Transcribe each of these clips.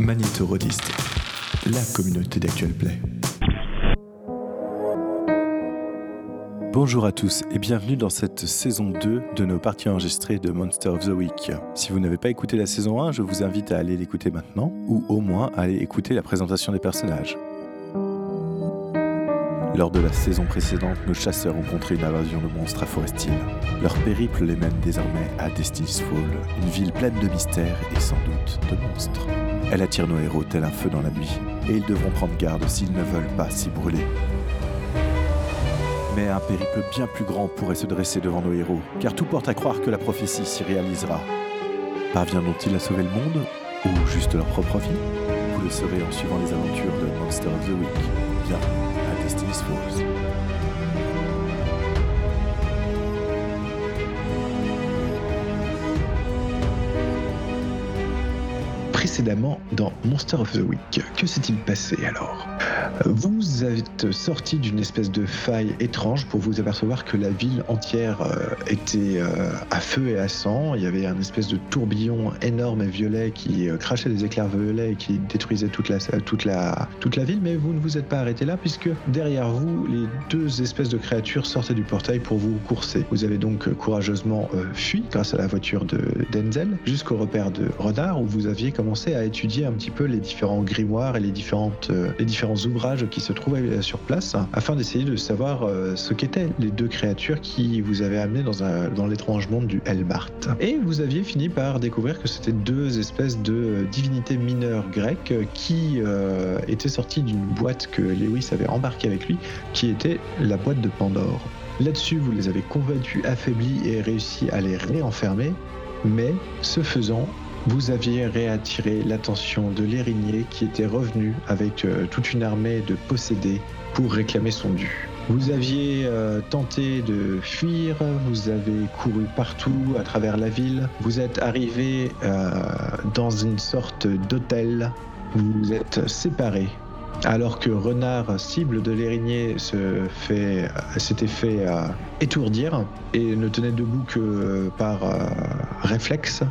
Magnétorodiste, la communauté d'Actual Play. Bonjour à tous et bienvenue dans cette saison 2 de nos parties enregistrées de Monster of the Week. Si vous n'avez pas écouté la saison 1, je vous invite à aller l'écouter maintenant ou au moins à aller écouter la présentation des personnages. Lors de la saison précédente, nos chasseurs ont contré une invasion de monstres à Forestine. Leur périple les mène désormais à Destiny's Fall, une ville pleine de mystères et sans doute de monstres. Elle attire nos héros tel un feu dans la nuit, et ils devront prendre garde s'ils ne veulent pas s'y brûler. Mais un périple bien plus grand pourrait se dresser devant nos héros, car tout porte à croire que la prophétie s'y réalisera. Parviendront-ils à sauver le monde, ou juste leur propre vie? Vous le saurez en suivant les aventures de Monster of the Week. Bienvenue à Destiny's Falls. Précédemment dans Monster of the Week. Que s'est-il passé alors? Vous êtes sorti d'une espèce de faille étrange pour vous apercevoir que la ville entière euh, était euh, à feu et à sang. Il y avait un espèce de tourbillon énorme et violet qui euh, crachait des éclairs violets et qui détruisait toute la, toute, la, toute la ville, mais vous ne vous êtes pas arrêté là puisque derrière vous, les deux espèces de créatures sortaient du portail pour vous courser. Vous avez donc courageusement fui grâce à la voiture de Denzel jusqu'au repère de Renard où vous aviez commencé à étudier un petit peu les différents grimoires et les, différentes, les différents ouvrages qui se trouvaient euh, sur place afin d'essayer de savoir euh, ce qu'étaient les deux créatures qui vous avaient amené dans, l'étrange monde du Helmart. Et vous aviez fini par découvrir que c'était deux espèces de divinités mineures grecques qui étaient sorties d'une boîte que Lewis avait embarquée avec lui, qui était la boîte de Pandore. Là-dessus, vous les avez convaincus, affaiblis et réussi à les réenfermer, mais ce faisant, vous aviez réattiré l'attention de l'érigné qui était revenu avec euh, toute une armée de possédés pour réclamer son dû. Vous aviez euh, tenté de fuir, vous avez couru partout à travers la ville, vous êtes arrivé euh, dans une sorte d'hôtel, vous vous êtes séparés. Alors que Renard, cible de l'érigné, se fait, s'était fait étourdir et ne tenait debout que par réflexe,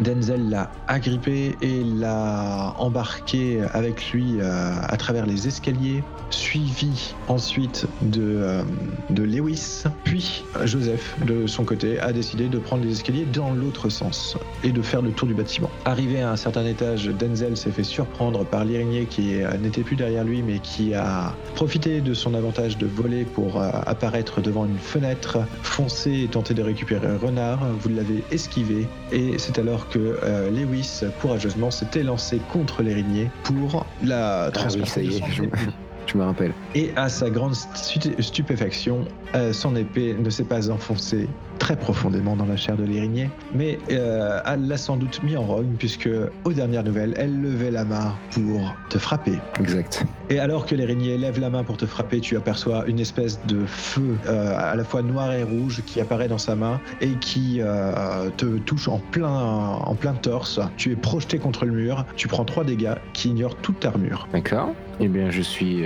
Denzel l'a agrippé et l'a embarqué avec lui euh, à travers les escaliers, suivi ensuite de, euh, de Lewis. Puis Joseph, de son côté, a décidé de prendre les escaliers dans l'autre sens et de faire le tour du bâtiment. Arrivé à un certain étage, Denzel s'est fait surprendre par l'irigné qui euh, n'était plus derrière lui mais qui a profité de son avantage de voler pour apparaître devant une fenêtre, foncer et tenter de récupérer Renard. Vous l'avez esquivé et c'est alors que euh, Lewis, courageusement, s'était lancé contre l'érigné pour la transpercer. Ah je, me rappelle. Et à sa grande stupéfaction, euh, son épée ne s'est pas enfoncée très profondément dans la chair de l'érigné, mais euh, elle l'a sans doute mis en rogne puisque, aux dernières nouvelles, elle levait la main pour te frapper. Exact. Et alors que l'érigné lève la main pour te frapper, tu aperçois une espèce de feu euh, à la fois noir et rouge qui apparaît dans sa main et qui euh, te touche en plein, en plein torse. Tu es projeté contre le mur, tu prends trois dégâts qui ignorent toute ta armure. D'accord. Eh bien, je suis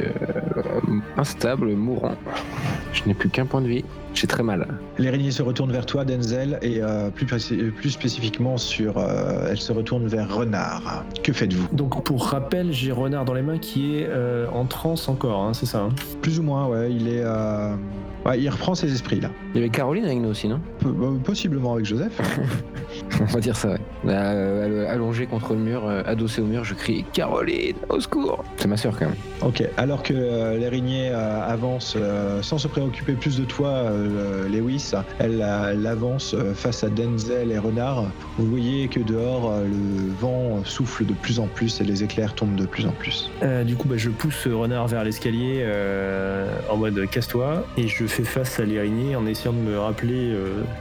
instable, mourant. Je n'ai plus qu'un point de vie. J'ai très mal. L'érigné se retourne vers toi, Denzel, et euh, plus, plus, spécifiquement sur. Euh, elle se retourne vers Renard. Que faites-vous? Donc, pour rappel, j'ai Renard dans les mains qui est euh, en transe encore, hein, c'est ça hein? Plus ou moins, ouais. Il est. Ouais, il reprend ses esprits là. Il y avait Caroline avec nous aussi, non? Possiblement avec Joseph. On va dire ça, ouais. allongé contre le mur, adossé au mur, je crie Caroline, au secours C'est ma soeur quand même. Ok, alors que l'érigné avance sans se préoccuper plus de toi, euh, Lewis, elle, avance euh, face à Denzel et Renard. Vous voyez que dehors, euh, le vent souffle de plus en plus et les éclairs tombent de plus en plus. du coup, bah, je pousse Renard vers l'escalier en mode casse-toi et je fais face à l'érigné en essayant de me rappeler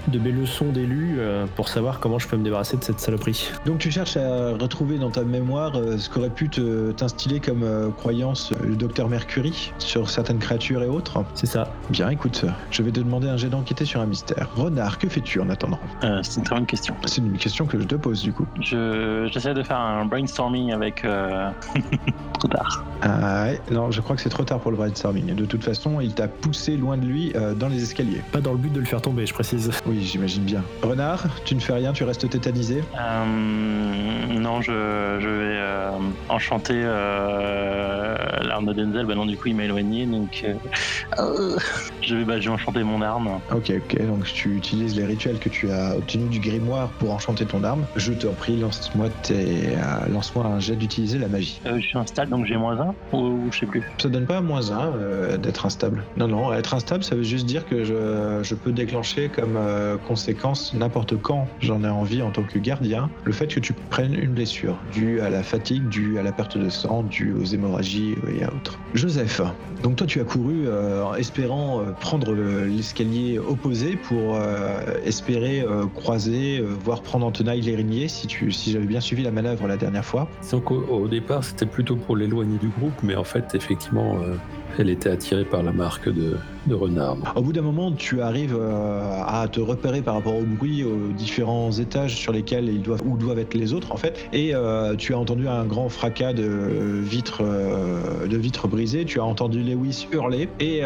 de mes leçons d'élu pour savoir comment je peux me débarrasser de cette saloperie. Donc tu cherches à retrouver dans ta mémoire ce qu'aurait pu t'instiller comme croyance le docteur Mercury sur certaines créatures et autres? C'est ça. Bien, écoute, je vais te demander un jet d'enquêter sur un mystère. Renard, que fais-tu en attendant? Euh, C'est une très bonne question. C'est une question que je te pose du coup. J'essaie de faire un brainstorming avec. Euh... trop tard. Ah ouais, non, je crois que c'est trop tard pour le brainstorming. De toute façon, il t'a poussé loin de lui lui, euh, dans les escaliers. Pas dans le but de le faire tomber, je précise. Oui, j'imagine bien. Renard, tu ne fais rien, tu restes tétanisé? Euh, non, je, je vais euh, enchanter euh, l'arme de Denzel. Bah non, du coup, il m'a éloigné, donc je vais, bah, je vais enchanter mon arme. Ok, ok, donc tu utilises les rituels que tu as obtenus du grimoire pour enchanter ton arme. Je t'en prie, lance-moi tes- euh, lance-moi un jet d'utiliser la magie. Euh, je suis instable, donc j'ai moins 1 ou, ou je sais plus. Ça donne pas moins 1 d'être instable. Non, non, être instable, ça veut juste dire que je, peux déclencher comme euh, conséquence n'importe quand j'en ai envie en tant que gardien, le fait que tu prennes une blessure due à la fatigue, due à la perte de sang, due aux hémorragies et à autres. Joseph, donc toi tu as couru euh, en espérant euh, prendre euh, l'escalier opposé pour euh, espérer euh, croiser, euh, voire prendre en tenaille l'érigné si, j'avais bien suivi la manœuvre la dernière fois. Donc au, au départ, c'était plutôt pour l'éloigner du groupe, mais en fait, effectivement, euh, elle était attirée par la marque de, de renard. Au bout d'un moment, tu arrives euh, à te repérer par rapport au bruit, aux différents étages sur lesquels ils doivent, où doivent être les autres en fait, et euh, tu as entendu un grand fracas de vitres, euh, de vitres brisées. Tu as entendu Lewis hurler et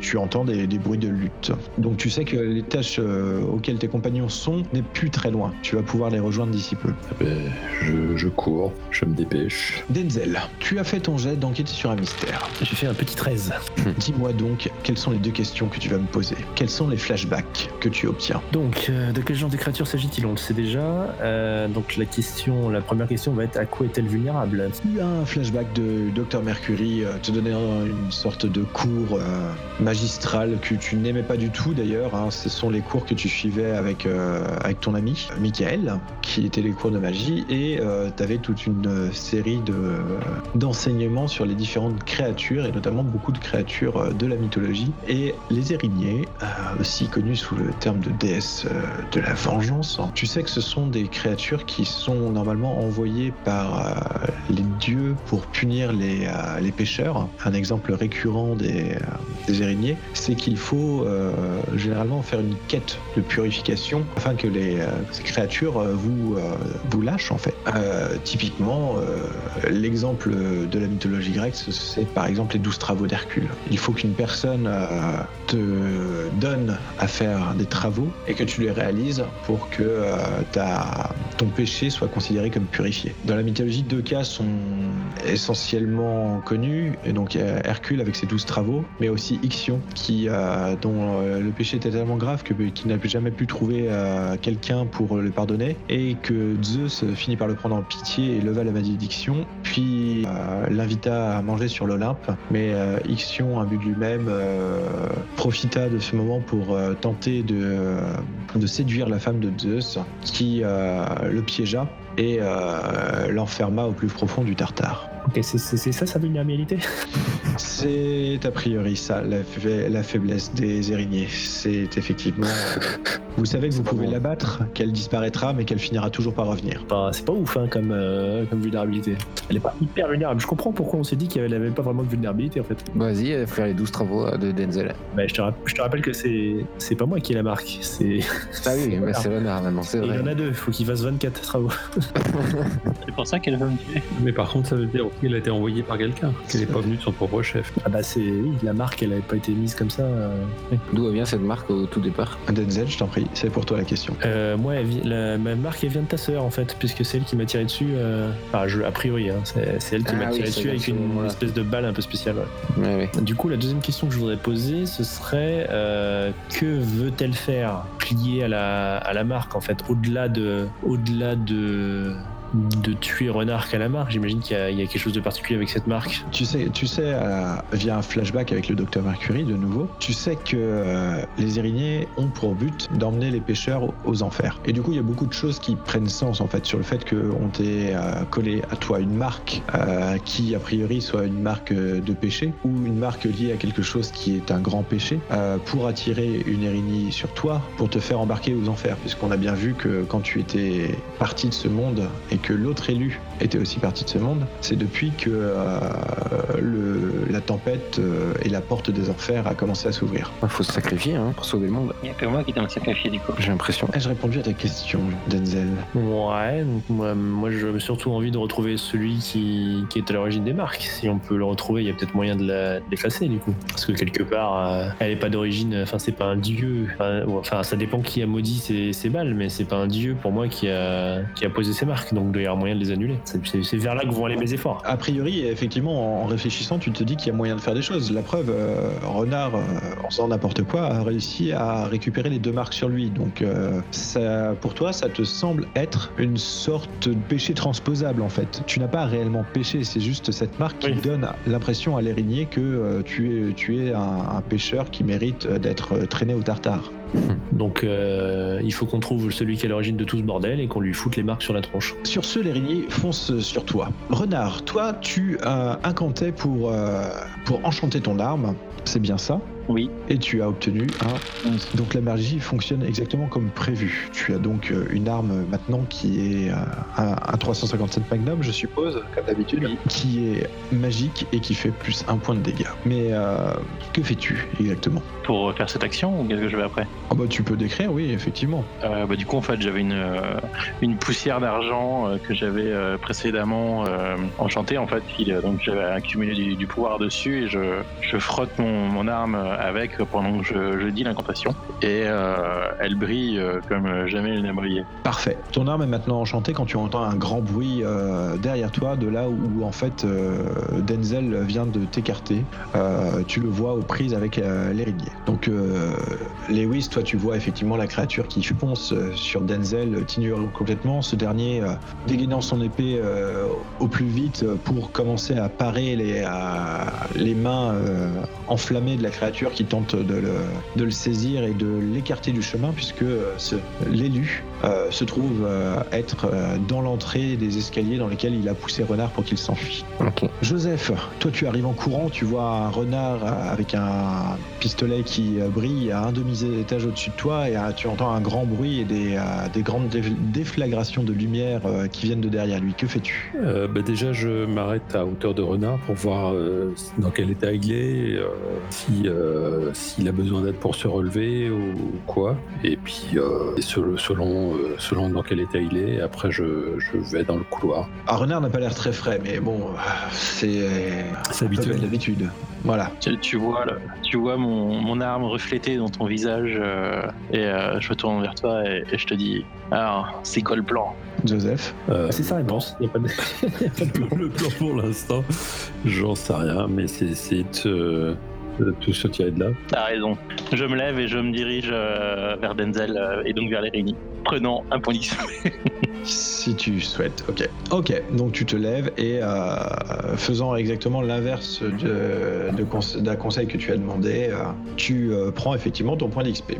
tu entends des, des bruits de lutte. Donc tu sais que euh, auxquelles tes compagnons sont n'est plus très loin. Tu vas pouvoir les rejoindre d'ici peu. Eh ben, je, je cours, je me dépêche. Denzel, tu as fait ton jet d'enquêter sur un mystère. J'ai fait un petit 13. Dis-moi donc quelles sont les deux questions que tu vas me poser? Quels sont les flashbacks que tu obtiens? Donc, euh, de quel genre de créature s'agit-il? On le sait déjà. Euh, donc, la question, la première question va être à quoi est-elle vulnérable? Eu un flashback de Dr Mercury euh, te donnant une sorte de cours euh, magistral que tu n'aimais pas du tout d'ailleurs. hein. Ce sont les cours que tu suivais avec, euh, avec ton ami Michael, qui étaient les cours de magie, et tu avais toute une série de, euh, d'enseignements sur les différentes créatures, et notamment beaucoup de créatures euh, de la mythologie, et les Érignées, euh, aussi connus sous le terme de déesse euh, de la vengeance. Tu sais que ce sont des créatures qui sont normalement envoyées par les dieux pour punir les, les pécheurs. Un exemple récurrent des, des araignées, c'est qu'il faut généralement faire une quête de purification afin que les ces créatures vous, vous lâchent en fait. Typiquement, l'exemple de la mythologie grecque, c'est par exemple les douze travaux d'Hercule. Il faut qu'une personne euh, te donne à faire des travaux et que tu les réalises pour que euh, ta- ton péché soit considéré comme purifié. Dans la mythologie, deux cas sont essentiellement connus, et donc a Hercule avec ses douze travaux, mais aussi Ixion, qui, euh, dont euh, le péché était tellement grave qu'il n'a jamais pu trouver euh, quelqu'un pour le pardonner, et que Zeus finit par le prendre en pitié et leva la malédiction, puis euh, l'invita à manger sur l'Olympe, mais euh, Ixion, imbu de lui-même, euh, profita de ce moment pour euh, tenter de, séduire la femme de Zeus, qui le piégea et l'enferma au plus profond du Tartare. Ok, c'est ça sa vulnérabilité C'est a priori ça, la, fa- la faiblesse des araignées. C'est effectivement. Vous savez que vous pouvez l'abattre, qu'elle disparaîtra, mais qu'elle finira toujours par revenir. Bah, C'est pas ouf hein, comme, euh, comme vulnérabilité. Elle est pas hyper vulnérable. Je comprends pourquoi on s'est dit qu'elle avait pas vraiment de vulnérabilité en fait. Vas-y, euh, faire les 12 travaux euh, de Denzel. Bah, je, te rapp- je te rappelle que c'est pas moi qui ai la marque. C'est Ah oui, bah, c'est renard maintenant, c'est il y en a deux. Faut qu'il fasse 24 travaux. C'est pour ça qu'elle veut me tuer. Mais par contre, ça veut dire qu'elle a été envoyée par quelqu'un, qu'elle n'est pas venue de son propre chef. Ah bah c'est oui, la marque, elle avait pas été mise comme ça. euh, oui. D'où vient cette marque au tout départ? Denzel, je t'en prie, c'est pour toi la question. Euh, moi, elle vi- la, ma marque, elle vient de ta sœur en fait, puisque c'est elle qui m'a tiré dessus. euh, Enfin, je, a priori, hein, c'est c'est elle qui Ah m'a oui, tiré c'est dessus dans avec ce une moment-là. espèce de balle un peu spéciale. ouais. Ouais, ouais. Du coup, la deuxième question que je voudrais poser, ce serait euh, que veut-elle faire plier à la, à la marque en fait, au-delà de, au-delà de de tuer Renard marque. J'imagine qu'il y, a- quelque chose de particulier avec cette marque. Tu sais, tu sais euh, via un flashback avec le docteur Mercury de nouveau, tu sais que euh, les Érignées ont pour but d'emmener les pêcheurs aux- enfers. Et du coup, il y a beaucoup de choses qui prennent sens en fait sur le fait qu'on t'ait euh, collé à toi une marque euh, qui a priori soit une marque de péché ou une marque liée à quelque chose qui est un grand péché pour attirer une Érignie sur toi pour te faire embarquer aux enfers. Puisqu'on a bien vu que quand tu étais parti de ce monde et que l'autre élu était aussi partie de ce monde, c'est depuis que euh, le, la tempête euh, et la porte des enfers a commencé à s'ouvrir. Il faut se sacrifier hein, pour sauver le monde. Il n'y a que moi qui dois me sacrifier du coup. J'ai l'impression. Ai-je répondu à ta question, Denzel? Ouais, donc moi, moi j'ai surtout envie de retrouver celui qui, qui est à l'origine des marques. Si on peut le retrouver, il y a peut-être moyen de l'effacer du coup. Parce que quelque part, euh, elle est pas d'origine, enfin c'est pas un dieu. Enfin, ça dépend qui a maudit ces, ces balles, mais c'est pas un dieu pour moi qui a, qui a posé ces marques. Donc il doit y avoir moyen de les annuler. C'est- vers là que vont aller mes efforts. A priori, effectivement, en réfléchissant, tu te dis qu'il y a moyen de faire des choses. La preuve, euh, Renard, euh, en faisant n'importe quoi, a réussi à récupérer les deux marques sur lui. Donc, euh, ça, pour toi, ça te semble être une sorte de péché transposable, en fait. Tu n'as pas réellement péché, c'est juste cette marque qui donne l'impression à l'érigné que euh, tu es, tu es un, un pécheur qui mérite d'être traîné au tartare. Donc euh, il faut qu'on trouve celui qui est à l'origine de tout ce bordel et qu'on lui foute les marques sur la tronche. Sur ce, l'érigné fonce sur toi. Renard, toi, tu as incanté pour, euh, pour enchanter ton arme. C'est bien ça Oui. Et tu as obtenu un. Donc la magie fonctionne exactement comme prévu. Tu as donc euh, une arme maintenant qui est euh, un, un 357 Magnum, je suppose, comme d'habitude, qui est magique et qui fait plus un point de dégâts. Mais euh, que fais-tu exactement? Pour faire cette action ou qu'est-ce que je vais après? Ah bah tu peux décrire, oui, effectivement. Euh, bah, Du coup, en fait, j'avais une, euh, une poussière d'argent que j'avais précédemment enchantée. En fait, qui, donc j'avais accumulé du, du pouvoir dessus et je, je frotte mon, mon arme avec pendant que je, dis l'incantation. Et euh, elle brille euh, comme jamais elle n'a brillé. Parfait. Ton arme est maintenant enchantée quand tu entends un grand bruit euh, derrière toi, de là où en fait Denzel vient de t'écarter. Tu le vois aux prises avec l'érigné. Donc Lewis, toi tu vois effectivement la créature qui fonce sur Denzel, t'ignore complètement. Ce dernier dégainant son épée au plus vite pour commencer à parer les, les mains enflammées de la créature qui tente de le, de le saisir et de l'écarter du chemin puisque euh, ce- l'élu euh, se trouve euh, être euh, dans l'entrée des escaliers dans lesquels il a poussé Renard pour qu'il s'enfuit. Ok. Joseph, toi tu arrives en courant, tu vois un renard avec un pistolet qui brille à un demi-étage au-dessus de toi et tu entends un grand bruit et des, des grandes dé- déflagrations de lumière qui viennent de derrière lui. Que fais-tu? Bah déjà, je m'arrête à hauteur de renard pour voir dans quel état il est, si, euh, s'il a besoin d'aide pour se relever ou quoi. Et puis, euh, et selon, selon, euh, selon dans quel état il est, après, je, je vais dans le couloir. Ah, renard n'a pas l'air très frais, mais bon, c'est C'est habituel. d'habitude. Voilà. Tu, tu vois, tu vois mon, mon arme reflétée dans ton visage euh, et euh, je me tourne vers toi et, et je te dis Alors, c'est quoi le plan? Joseph Euh, C'est sa réponse. Il y a pas de... y a pas de plan. le plan pour l'instant, j'en sais rien, mais c'est de tout se tirer de là. T'as raison. Je me lève et je me dirige euh, vers Denzel euh, et donc vers les prenant un point d'XP. Si tu souhaites, ok. Ok, donc tu te lèves et euh, faisant exactement l'inverse de, de conse- d'un conseil que tu as demandé, euh, tu euh, prends effectivement ton point d'XP.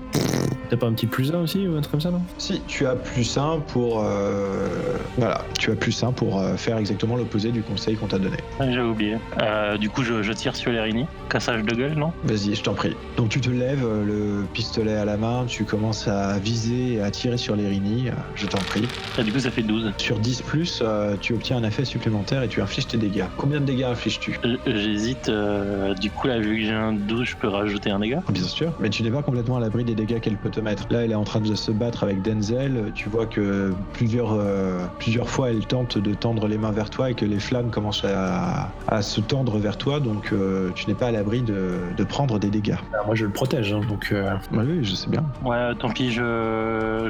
T'as pas un petit plus 1 aussi ou un truc comme ça, non? Si tu as plus 1 pour. euh, voilà, tu as plus 1 pour euh, faire exactement l'opposé du conseil qu'on t'a donné. J'avais oublié. Euh, du coup, je, je tire sur les réunis. Cassage de gueule, non? Vas-y, je t'en prie. Donc tu te lèves, le pistolet à la main, tu commences à viser et à tirer sur les Rini, euh, je t'en prie. Et du coup, ça fait 12. Sur 10, euh, tu obtiens un effet supplémentaire et tu infliges tes dégâts. Combien de dégâts infliges-tu? J- J'hésite. euh, du coup, là, vu que j'ai un 12, je peux rajouter un dégât? Bien sûr, mais tu n'es pas complètement à l'abri des dégâts qu'elle peut te mettre. Là, elle est en train de se battre avec Denzel. Tu vois que plusieurs, euh, plusieurs fois, elle tente de tendre les mains vers toi et que les flammes commencent à, à se tendre vers toi. Donc, euh, tu n'es pas à l'abri de, de prendre des dégâts. Ah, Moi je le protège, hein, donc euh, Oui, oui, je sais bien. Ouais, tant pis, je,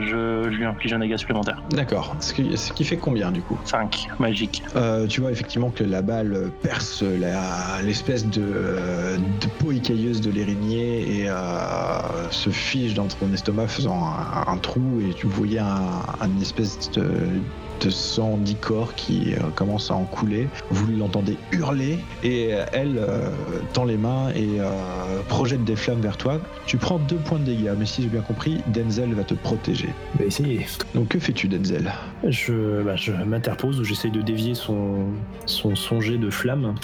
je, je lui inflige un dégât supplémentaire. D'accord. Ce qui, ce qui fait combien du coup 5, magique. Euh, Tu vois effectivement que la balle perce l'espèce de, euh, de peau écailleuse de l'érigné et euh, se fige dans ton estomac faisant un, un trou et tu voyais un, un espèce de, de sang d'icor qui euh, commence à en couler. Vous l'entendez hurler et euh, elle euh, tend les mains et projette des flammes vers toi. Tu prends deux points de dégâts, mais si j'ai bien compris, Denzel va te protéger. bah essayez. Donc que fais-tu Denzel? Je, bah, je m'interpose ou j'essaye de dévier son, son, son jet de flamme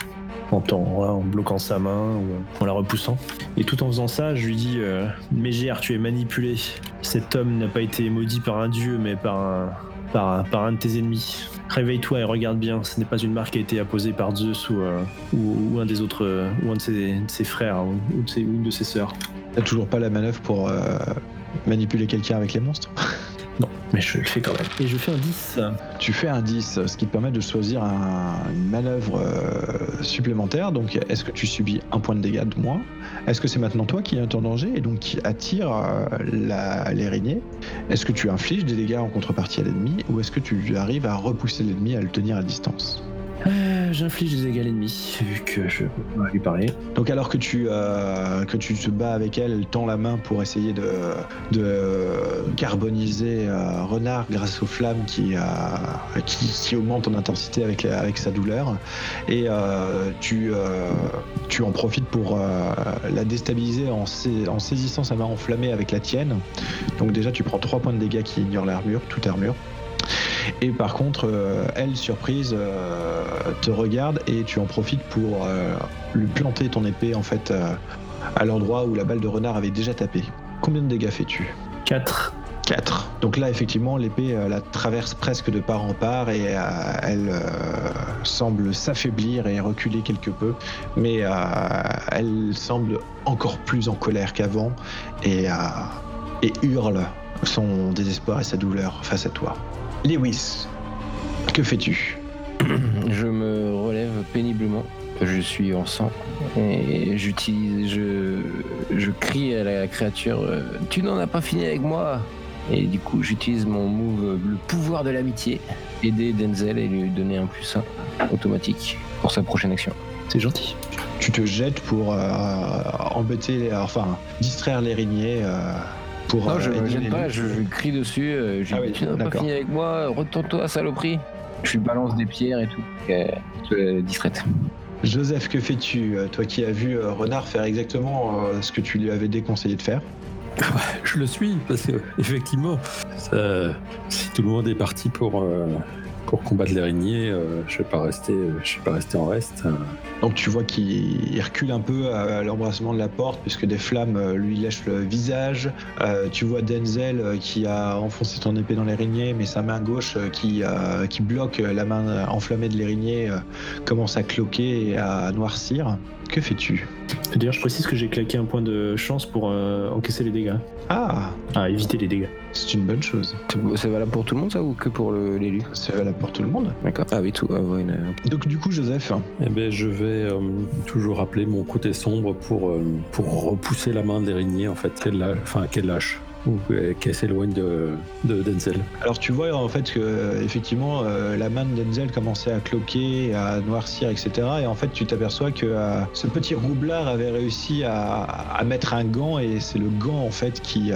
en, bloquant sa main ou en la repoussant. Et tout en faisant ça, je lui dis euh, Mégère, tu es manipulé. Cet homme n'a pas été maudit par un dieu, mais par un, par, un de tes ennemis. Réveille-toi et regarde bien, ce n'est pas une marque qui a été apposée par Zeus ou, euh, un des autres, euh, ou un de ses, frères, ou, ou de ses- ou une de ses sœurs. T'as toujours pas la manœuvre pour euh, manipuler quelqu'un avec les monstres Non, mais je le fais quand même. Et je fais un 10. Tu fais un 10, ce qui te permet de choisir un- une manœuvre euh, supplémentaire. Donc, est-ce que tu subis un point de dégâts de moins? Est-ce que c'est maintenant toi qui est en danger et donc qui attire euh, la- l'araignée? Est-ce que tu infliges des dégâts en contrepartie à l'ennemi ou est-ce que tu arrives à repousser l'ennemi à le tenir à distance? Euh, J'inflige des dégâts à l'ennemi, vu que je peux pas lui parler. Donc alors que tu, euh, que tu te bats avec elle, elle tend la main pour essayer de, de carboniser euh, Renard grâce aux flammes qui, qui, qui augmentent en intensité avec, avec sa douleur. Et tu, tu en profites pour la déstabiliser en, en saisissant sa main enflammée avec la tienne. Donc déjà tu prends 3 points de dégâts qui ignorent l'armure, toute armure. Et par contre, euh, elle, surprise, euh, te regarde et tu en profites pour euh, lui planter ton épée en fait à l'endroit où la balle de renard avait déjà tapé. Combien de dégâts fais-tu? 4. 4. Donc là, effectivement, l'épée la traverse presque de part en part et elle semble s'affaiblir et reculer quelque peu, mais elle semble encore plus en colère qu'avant et, et hurle son désespoir et sa douleur face à toi. Lewis, que fais-tu? Je me relève péniblement. Je suis en sang et j'utilise, je, je crie à la créature euh, Tu n'en as pas fini avec moi Et du coup, j'utilise mon move, euh, le pouvoir de l'amitié, aider Denzel et lui donner un plus 1 automatique pour sa prochaine action. C'est gentil. Tu te jettes pour euh, embêter, les- enfin distraire l'érigné euh, pour. Non, euh, je jette les pas, je, je crie dessus. euh, je Ah dis, oui, tu n'as pas fini avec moi, retourne-toi, saloperie. Je lui balance des pierres et tout. Euh, euh, distraite. Joseph, que fais-tu euh, Toi qui as vu euh, Renard faire exactement euh, ce que tu lui avais déconseillé de faire? Je le suis, parce que, effectivement, ça- si tout le monde est parti pour, euh, pour combattre l'araignée, euh, je vais pas rester, je vais pas rester en reste. Donc tu vois qu'il il recule un peu à l'embrassement de la porte puisque des flammes euh, lui lèchent le visage. Euh, tu vois Denzel euh, qui a enfoncé ton épée dans l'érigné mais sa main gauche qui, euh, qui bloque la main enflammée de l'érigné euh, commence à cloquer et à noircir. Que fais-tu? D'ailleurs, je précise que j'ai claqué un point de chance pour euh, encaisser les dégâts. Ah, Ah, éviter les dégâts. c'est une bonne chose. C'est- C'est valable pour tout le monde ça ou que pour l'élu? C'est valable pour tout le monde. D'accord. Ah oui, tout. ah ouais, une- Donc du coup Joseph, Eh ben, je vais euh, toujours rappeler mon côté sombre pour, euh, repousser la main de en fait, qu'elle lâche, ou euh, qu'elle s'éloigne de, de Denzel. Alors tu vois en fait que euh, effectivement euh, la main de Denzel commençait à cloquer, à noircir, etc. Et en fait tu t'aperçois que euh, ce petit roublard avait réussi à, à mettre un gant et c'est le gant en fait qui,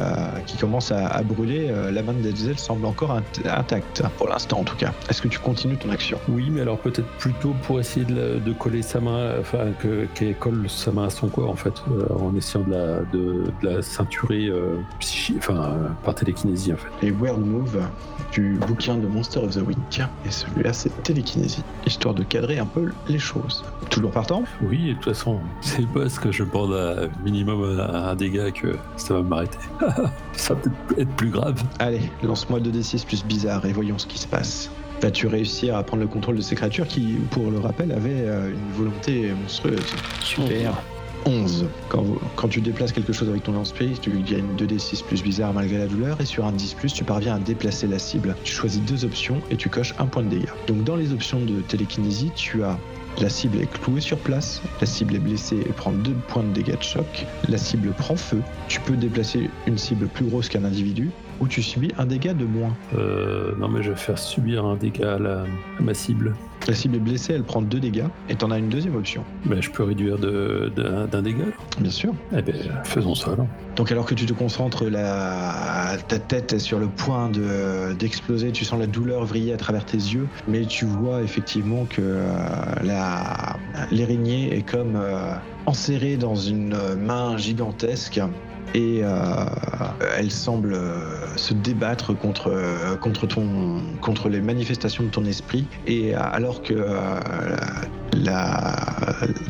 qui commence à, à brûler. Euh, la main de Denzel semble encore int- intacte pour l'instant en tout cas. Est-ce que tu continues ton action? Oui, mais alors peut-être plutôt pour essayer de, coller sa main, enfin que- qu'elle colle sa main à son corps en fait, en essayant de la, de, de la ceinturer euh, psychi- enfin euh, par télékinésie en fait. Les World Move du bouquin de Monster of the Week et celui-là c'est télékinésie, histoire de cadrer un peu les choses. Toujours partant Oui, et de toute façon, c'est le boss que je prends à minimum un, un dégât que ça va m'arrêter. ça va peut-être être plus grave. Allez, lance-moi 2d6 plus bizarre et voyons ce qui se passe. Vas-tu réussir à prendre le contrôle de ces créatures qui, pour le rappel, avaient euh, une volonté monstrueuse? Super. 11. Quand, tu déplaces quelque chose avec ton lance-pierre, tu gagnes 2d6 plus bizarre malgré la douleur, et sur un 10 plus, tu parviens à déplacer la cible. Tu choisis deux options et tu coches un point de dégâts. Donc dans les options de télékinésie, tu as la cible est clouée sur place, la cible est blessée et prend deux points de dégâts de choc, la cible prend feu, tu peux déplacer une cible plus grosse qu'un individu, ou tu subis un dégât de moins. Euh, non, mais je vais faire subir un dégât à, la- à ma cible. La cible est blessée, elle prend deux dégâts, et t'en as une deuxième option, Ben, je peux réduire de- d'un d'un dégât. bien sûr. Eh ben, faisons ça alors. Donc alors que tu te concentres, la... ta tête est sur le point de- d'exploser, tu sens la douleur vriller à travers tes yeux, mais tu vois effectivement que euh, la... l'araignée est comme euh, enserrée dans une main gigantesque. Et euh, elle semble euh, se débattre contre, euh, contre, les manifestations de ton esprit. Et alors que la...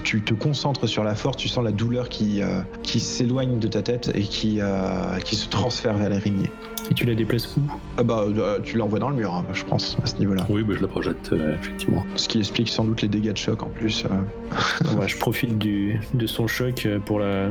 tu te concentres sur la force, tu sens la douleur qui, euh, qui s'éloigne de ta tête et qui, euh, qui se transfère vers l'araignée. Et tu la déplaces où? Ah bah, euh, tu l'envoies dans le mur, hein, je pense, à ce niveau-là. Oui, mais je la projette, euh, effectivement. Ce qui explique sans doute les dégâts de choc en plus. euh. Ouais, Je profite du, de son choc pour, la,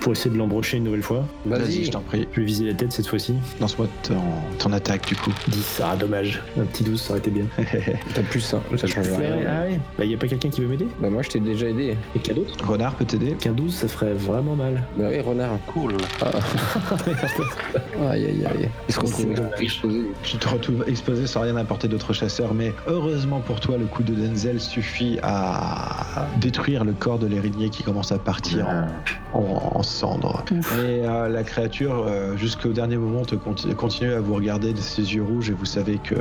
pour essayer de l'embrocher une nouvelle fois. Vas-y, je t'en prie. Je vais viser la tête cette fois-ci. Lance-moi ton, ton attaque du coup. 10, ah dommage. Un petit 12, ça aurait été bien. T'as plus un, ça change rien. Ah ouais Bah y a pas quelqu'un qui veut m'aider Bah moi je t'ai déjà aidé. Et qu'il y a d'autres Renard peut t'aider Qu'un 12, ça ferait vraiment mal. Bah oui, renard. Cool. Aïe aïe aïe. Il se retrouve C'est explosé. Tu te retrouves exposé sans rien apporter d'autres chasseurs, mais heureusement pour toi, le coup de Denzel suffit à détruire le corps de l'araignée qui commence à partir en, en- en cendres. Et euh, la créature, euh, jusqu'au dernier moment, te conti- continue à vous regarder de ses yeux rouges et vous savez que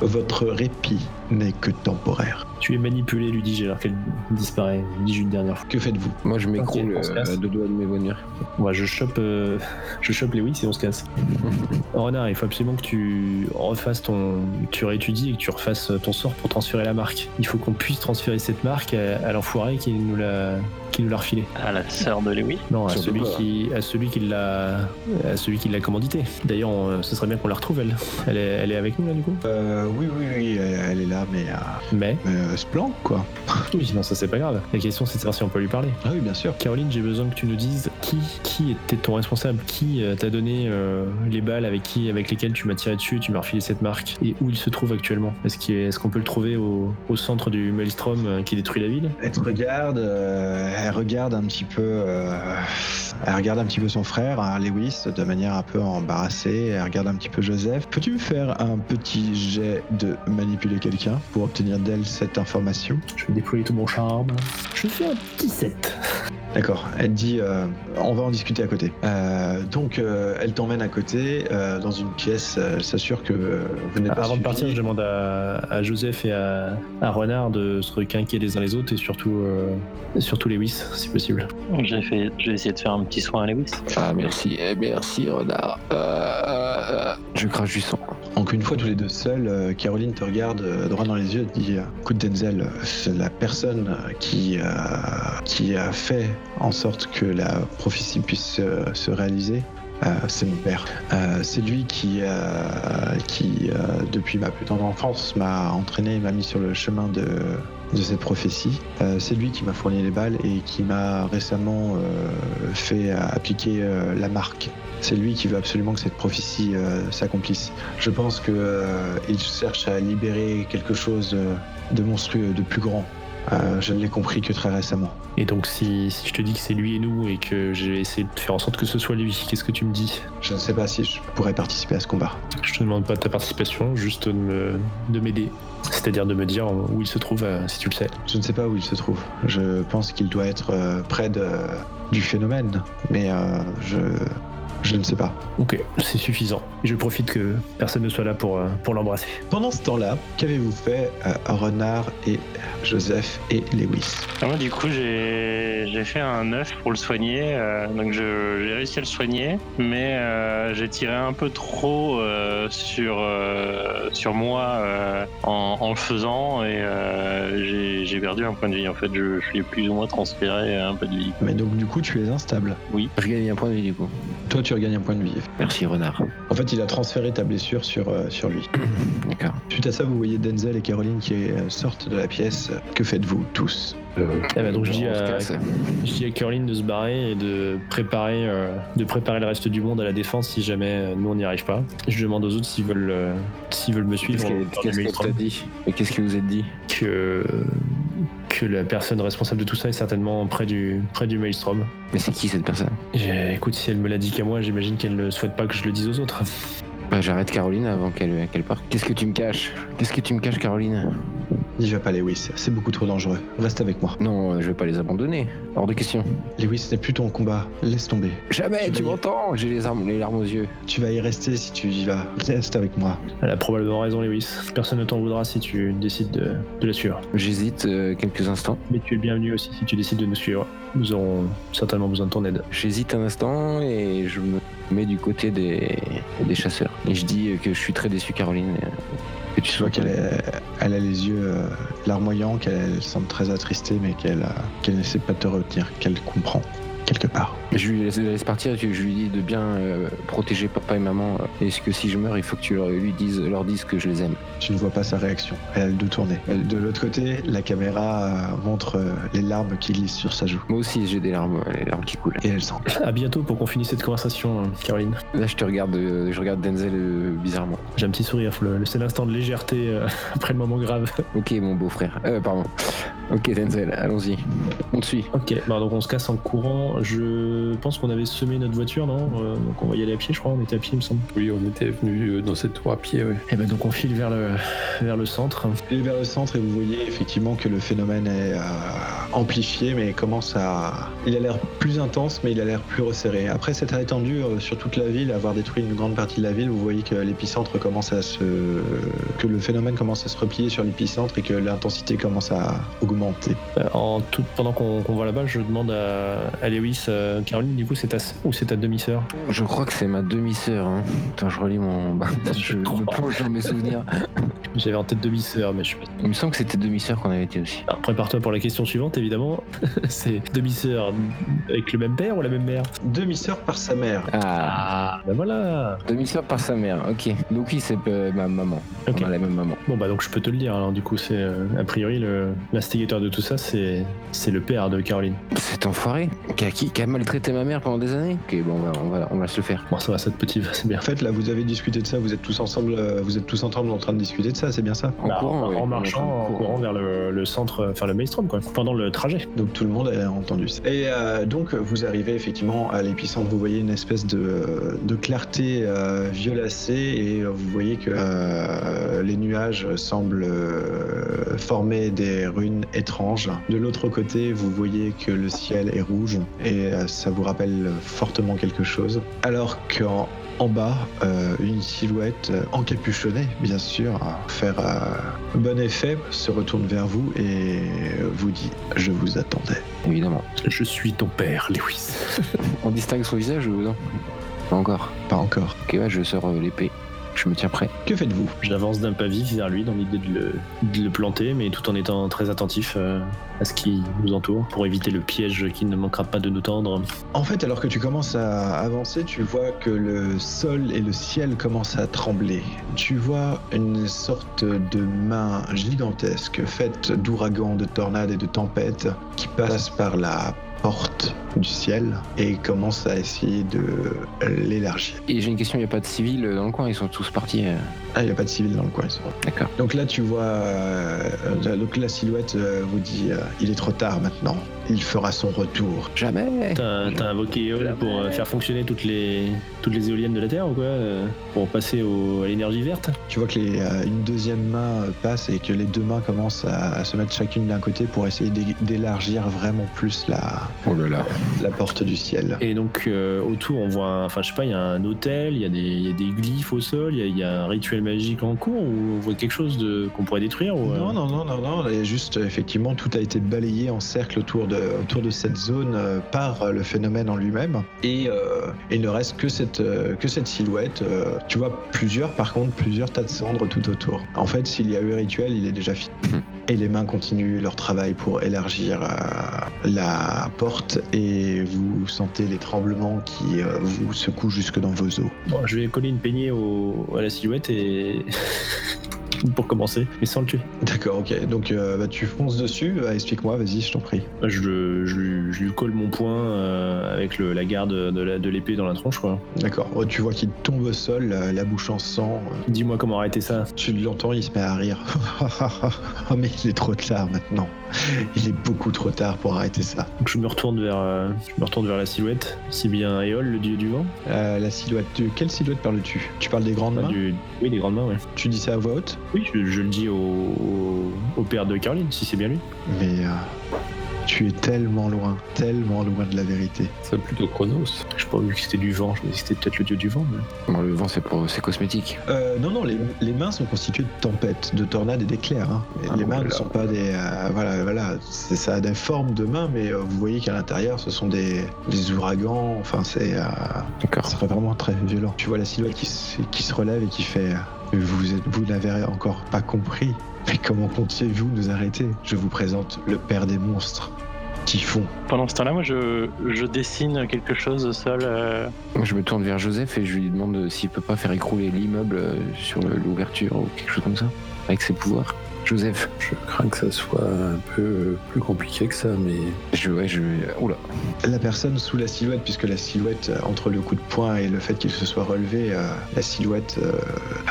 votre répit n'est que temporaire. Tu es manipulé, lui dis-je, alors qu'elle disparaît, dis-je une dernière fois. Que faites-vous? Moi je m'écroule euh, deux doigts de m'évanouir. Ouais, je chope, euh, je chope Lewis et on se casse. Renard, il faut absolument que tu refasses ton, tu réétudies et que tu refasses ton sort pour transférer la marque. Il faut qu'on puisse transférer cette marque à, à l'enfoiré qui nous l'a, qui nous l'a refilé. À la sœur de Louis. Non, à celui qui, à celui qui l'a, à celui qui l'a commandité. D'ailleurs, on- ce serait bien qu'on la retrouve elle. Elle est, elle est avec nous là du coup? Euh, oui, oui, oui, elle elle est là, mais, euh, Mais? mais euh, se planque, quoi. oui, non, ça c'est pas grave. La question c'est de savoir si on peut lui parler. Ah oui, bien sûr. Caroline, j'ai besoin que tu nous dises qui, qui était ton responsable, qui euh, t'a donné euh, les balles avec qui, avec lesquelles tu m'as tiré dessus, et tu m'as refilé cette marque, et où il se trouve actuellement? Est-ce qu'il est-ce qu'on peut le trouver au, au centre du Maelstrom euh, qui détruit la ville? Elle te regarde, euh, elle regarde un petit peu, euh, elle regarde un petit peu son frère, hein, Lewis, de manière un peu embarrassée. Elle regarde un petit peu Joseph. Peux-tu me faire un petit jet de manipuler quelqu'un pour obtenir d'elle cette information? Je vais déployer tout mon charme. Je fais un petit 7. D'accord. Elle dit, euh, on va en discuter à côté. Euh, donc, euh, elle t'emmène à côté euh, dans une pièce. Elle s'assure que euh, vous n'êtes pas Avant de partir, je demande à, à Joseph et à, à Renard de se requinquer les uns les autres, et surtout, euh, surtout Lewis, si possible. J'ai fait, j'ai essayé de faire un petit soin à Lewis. Ah merci, eh, merci renard. Euh, euh, je crache du sang. Donc une fois tous les deux seuls, euh, Caroline te regarde droit dans les yeux et te dit Écoute Denzel, c'est la personne qui, euh, qui a fait en sorte que la prophétie puisse se réaliser. euh, c'est mon père. Euh, c'est lui qui, euh, qui euh, depuis ma plus tendre enfance, m'a entraîné m'a mis sur le chemin de, cette prophétie. Euh, c'est lui qui m'a fourni les balles et qui m'a récemment euh, fait appliquer euh, la marque. C'est lui qui veut absolument que cette prophétie s'accomplisse. Je pense que euh, il cherche à libérer quelque chose de monstrueux, de plus grand. Euh, je ne l'ai compris que très récemment. Et donc, si, si je te dis que c'est lui et nous, et que j'ai essayé de faire en sorte que ce soit lui, qu'est-ce que tu me dis? Je ne sais pas si je pourrais participer à ce combat. Je te demande pas ta participation, juste de me- de m'aider. C'est-à-dire de me dire où il se trouve, euh, si tu le sais. Je ne sais pas où il se trouve. Je pense qu'il doit être euh, près de, du phénomène, mais je, je ne sais pas. Ok, c'est suffisant. Je profite que personne ne soit là pour, euh, pour l'embrasser. Pendant ce temps-là, qu'avez-vous fait, euh, Renard et Joseph et Lewis? Ah, moi, du coup, j'ai j'ai fait un œuf pour le soigner. euh, donc, je- j'ai réussi à le soigner, mais euh, j'ai tiré un peu trop euh, sur, euh, sur moi euh, en, en le faisant et euh, j'ai- j'ai perdu un point de vie. En fait, je, je suis plus ou moins transféré un peu de vie. Mais donc du coup, tu es instable. Je gagne un point de vie du coup. Toi, tu regagnes un point de vie. Merci renard. En fait, il a transféré ta blessure sur, euh, sur lui. D'accord. Suite à ça, vous voyez Denzel et Caroline qui euh, sortent de la pièce. Que faites-vous tous? Euh, Eh ben, donc je dis, à, casse. je dis à Caroline de se barrer et de préparer, euh, de préparer le reste du monde à la défense si jamais nous on n'y arrive pas. Je demande aux autres s'ils veulent, euh, s'ils veulent me Qu'est-ce suivre. qu'elle qu'est-ce qu'elle t'a dit? Et qu'est-ce que vous êtes dit? Que, que la personne responsable de tout ça est certainement près du, près du Maelstrom. Mais c'est qui cette personne? Écoute, si elle me l'a dit qu'à moi, j'imagine qu'elle ne souhaite pas que je le dise aux autres. Bah j'arrête Caroline avant qu'elle qu'elle parte. Qu'est-ce que tu me caches? Qu'est-ce que tu me caches Caroline? N'y va pas, Lewis. C'est beaucoup trop dangereux. Reste avec moi. Non, je vais pas les abandonner. Hors de question. Lewis, ce n'est plus ton combat. Laisse tomber. Jamais, Tu tu vas y- m'entends? J'ai les, armes- les larmes aux yeux. Tu vas y rester si tu y vas. Reste avec moi. Elle a probablement raison, Lewis. Personne ne t'en voudra si tu décides de, de la suivre. J'hésite euh, quelques instants. Mais tu es bienvenu aussi si tu décides de nous suivre. Nous aurons certainement besoin de ton aide. J'hésite un instant et je me mets du côté des, des chasseurs. Et je dis que je suis très déçu, Caroline. Que tu vois qu'elle a les yeux euh, larmoyants, qu'elle semble très attristée, mais qu'elle euh, qu'elle n'essaie pas de te retenir, qu'elle comprend quelque part. Je lui laisse, laisse partir, je lui dis de bien euh, protéger papa et maman. euh, Et que si je meurs, il faut que tu leur, lui dises, leur dises que je les aime? Tu ne vois pas sa réaction. Elle a le dos tourné. Elle- De l'autre côté, la caméra euh, montre euh, les larmes qui glissent sur sa joue. Moi aussi, j'ai des larmes, les larmes qui coulent. Et elle sent. À bientôt pour qu'on finisse cette conversation, euh, Caroline. Là, je te regarde, euh, je regarde Denzel euh, bizarrement. J'ai un petit sourire, c'est l'instant de légèreté euh, après le moment grave. Ok, mon beau-frère. Euh, pardon. Ok, Denzel, allons-y. On te suit. Ok, bah donc on se casse en courant. Je pense qu'on avait semé notre voiture, non? Euh, Donc on va y aller à pied, je crois. On était à pied, il me semble. Oui, on était venu euh, dans cette tour à pied, ouais. Et ben donc on file vers le, vers le centre. Vers le centre et vous voyez effectivement que le phénomène est euh, amplifié, mais commence à. Il a l'air plus intense, mais il a l'air plus resserré. Après s'être étendu euh, sur toute la ville, avoir détruit une grande partie de la ville, vous voyez que l'épicentre commence à se. que le phénomène commence à se replier sur l'épicentre et que l'intensité commence à augmenter. Euh, En tout, pendant qu'on qu'on va là-bas, je demande à, à Lewis, euh, Caroline, du coup c'est ta ou c'est ta demi-sœur? Je crois que c'est ma demi-sœur. Hein. Attends, je relis mon. bah, je me plonge dans mes souvenirs. J'avais en tête demi-sœur, mais je sais pas. Il me semble que c'était demi-sœur qu'on avait été aussi. Alors prépare-toi pour la question suivante, évidemment. c'est demi-sœur avec le même père ou la même mère? Demi-sœur par sa mère. Ah, Ah, ben voilà demi-sœur par sa mère. Ok. Donc oui, c'est euh, ma maman. Ok. On a la même maman. Bon bah donc je peux te le dire, alors du coup c'est euh, a priori le- de tout ça c'est c'est le père de Caroline. Cet enfoiré qui a, qui, qui a maltraité ma mère pendant des années. Ok, bon, on va, on va, on va se le faire. Bon ça va, cette petite c'est bien. En fait, là, vous avez discuté de ça. Vous êtes tous ensemble. euh, Vous êtes tous ensemble en train de discuter de ça. C'est bien ça? En Bah, courant, en, ouais. en marchant, en courant vers le, le centre, euh, enfin le maelstrom quoi, pendant le trajet. Donc tout le monde a entendu ça. Et euh, donc vous arrivez effectivement à l'épicentre, vous voyez une espèce de, de clarté euh, violacée et euh, vous voyez que euh, les nuages semblent euh, former des runes étranges. De l'autre côté, vous voyez que le ciel est rouge et euh, ça vous rappelle fortement quelque chose. Alors qu'en en bas, euh, une silhouette euh, encapuchonnée, bien sûr, à faire euh, bon effet, se retourne vers vous et vous dit Je vous attendais. Évidemment. Je suis ton père, Lewis. On distingue son visage ou non? Pas encore. Pas encore. Ok, ouais, je sors l'épée. Je me tiens prêt. Que faites-vous? J'avance d'un pas vif vers lui dans l'idée de le, de le planter, mais tout en étant très attentif euh, à ce qui nous entoure pour éviter le piège qui ne manquera pas de nous tendre. En fait, alors que tu commences à avancer, tu vois que le sol et le ciel commencent à trembler. Tu vois une sorte de main gigantesque faite d'ouragans, de tornades et de tempêtes qui passe par la porte du ciel et commence à essayer de l'élargir. Et j'ai une question, il n'y a pas de civils dans le coin, ils sont tous partis. euh. Ah, il n'y a pas de civil dans le coin. ils sont- D'accord. Donc là, tu vois, euh, donc la silhouette euh, vous dit, il est trop tard maintenant. Il fera son retour. Jamais T'as t'as invoqué Eol pour euh, faire fonctionner toutes les, toutes les éoliennes de la Terre ou quoi euh, Pour passer au- à l'énergie verte? Tu vois que les, euh, une deuxième main passe et que les deux mains commencent à, à se mettre chacune d'un côté pour essayer d'é- d'élargir vraiment plus la, Oh là là. la porte du ciel. Et donc euh, autour, on voit, un- enfin je sais pas, il y a un hôtel, il y, a des- il y a des glyphes au sol, il y a- il y, a un rituel magique en cours ou on voit quelque chose de- qu'on pourrait détruire ou, euh, Non, non, non, non, non. Il y a juste, effectivement, tout a été balayé en cercle autour de, autour de cette zone euh, par euh, le phénomène en lui-même. Et euh, il ne reste que cette, euh, que cette silhouette. euh, tu vois plusieurs, par contre, plusieurs tas de cendres tout autour. En fait, s'il y a eu rituel, il est déjà fini. Et les mains continuent leur travail pour élargir euh, la porte et vous sentez les tremblements qui euh, vous secouent jusque dans vos os. Bon, je vais coller une peignée au- à la silhouette et. pour commencer, mais sans le tuer. D'accord, ok. Donc euh, bah, tu fonces dessus. Bah, Explique-moi, vas-y, je t'en prie. Je, lui- je lui colle mon poing euh, avec le- la garde de l'épée dans la tronche, quoi. D'accord. Oh, tu vois qu'il tombe au sol, la, la bouche en sang. Dis-moi comment arrêter ça. Tu l'entends, il se met à rire. oh, mais il est trop tard maintenant. Il est beaucoup trop tard pour arrêter ça. Donc je me retourne vers, euh, je me retourne vers la silhouette, si bien Éole, le dieu du vent. Euh, la silhouette. De quelle silhouette parles-tu? Tu parles des grandes mains? du- oui, des grandes mains, ouais. Tu dis ça à voix haute? Oui, je, je le dis au père de Caroline, si c'est bien lui. Mais euh, Tu es tellement loin, tellement loin de la vérité. C'est plutôt Chronos. Je pas vu que c'était du vent, je me c'était peut-être le dieu du vent. mais- Bon, le vent, c'est pour, c'est cosmétique. Euh, non, non, les, les mains sont constituées de tempêtes, de tornades et d'éclairs. hein. Ah les bon, mains ne sont pas des. euh, voilà, voilà. C'est, ça a des formes de mains, mais euh, vous voyez qu'à l'intérieur, ce sont des, des ouragans. Enfin, c'est. euh, D'accord. ça serait vraiment très violent. Tu vois la silhouette qui, se- qui se relève et qui fait. Vous, êtes- vous n'avez encore pas compris. Mais comment comptiez-vous nous arrêter? Je vous présente le père des monstres, Typhon. Pendant ce temps-là, moi, je, je dessine quelque chose au sol. euh, Moi, je me tourne vers Joseph et je lui demande s'il peut pas faire écrouler l'immeuble euh, sur l'ouverture ou quelque chose comme ça, avec ses pouvoirs. Joseph, Je crains que ça soit un peu plus compliqué que ça, mais je, ouais, je, oula, La personne sous la silhouette, puisque la silhouette, euh, entre le coup de poing et le fait qu'il se soit relevé, euh, la silhouette euh,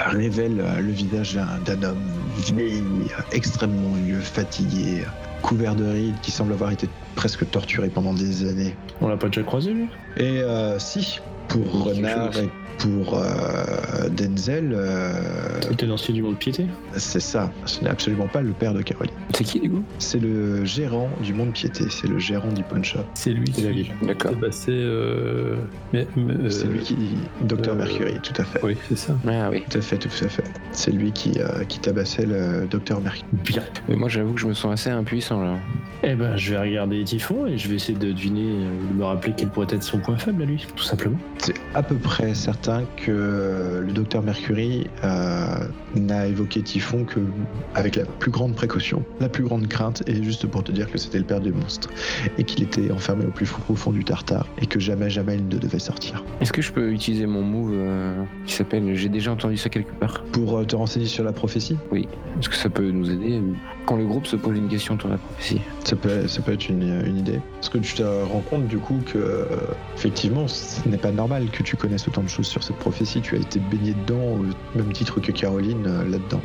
révèle euh, le visage d'un- homme vieilli, euh, extrêmement vieux, fatigué, couvert de rides, qui semble avoir été presque torturé pendant des années. On l'a pas déjà croisé lui? Et euh, si, pour Renard et pour euh, Denzel, euh, C'était l'ancien du monde piété c'est ça. Ce n'est absolument pas le père de Caroline. c'est qui du coup? C'est le gérant du monde piété, c'est le gérant du shop. c'est lui qui. D'accord. bah, c'est euh, lui qui... Docteur euh, Mercury, tout à fait. Oui, c'est ça. Ah oui. Tout à fait, tout à fait. C'est lui qui, euh, qui tabassait le docteur Mercury. Bien. Mais moi, j'avoue que je me sens assez impuissant là. Eh ben, je vais regarder Typhon et je vais essayer de deviner, de me rappeler quel pourrait être son point faible à lui, tout simplement. C'est à peu près certain que le docteur Mercury euh, n'a évoqué Typhon que avec la plus grande précaution, la plus grande crainte, et juste pour te dire que c'était le père des monstres, et qu'il était enfermé au plus profond du Tartare, et que jamais, jamais il ne devait sortir. Est-ce que je peux utiliser mon move euh, qui s'appelle J'ai déjà entendu ça quelque part Pour euh, te renseigner sur la prophétie, Est-ce que ça peut nous aider quand le groupe se pose une question sur la prophétie? Ça peut, ça peut être une, une idée. Parce que tu te rends compte du coup que, euh, effectivement, ce n'est pas normal que tu connaisses autant de choses sur cette prophétie. Tu as été baigné dedans au même titre que Caroline euh, là-dedans.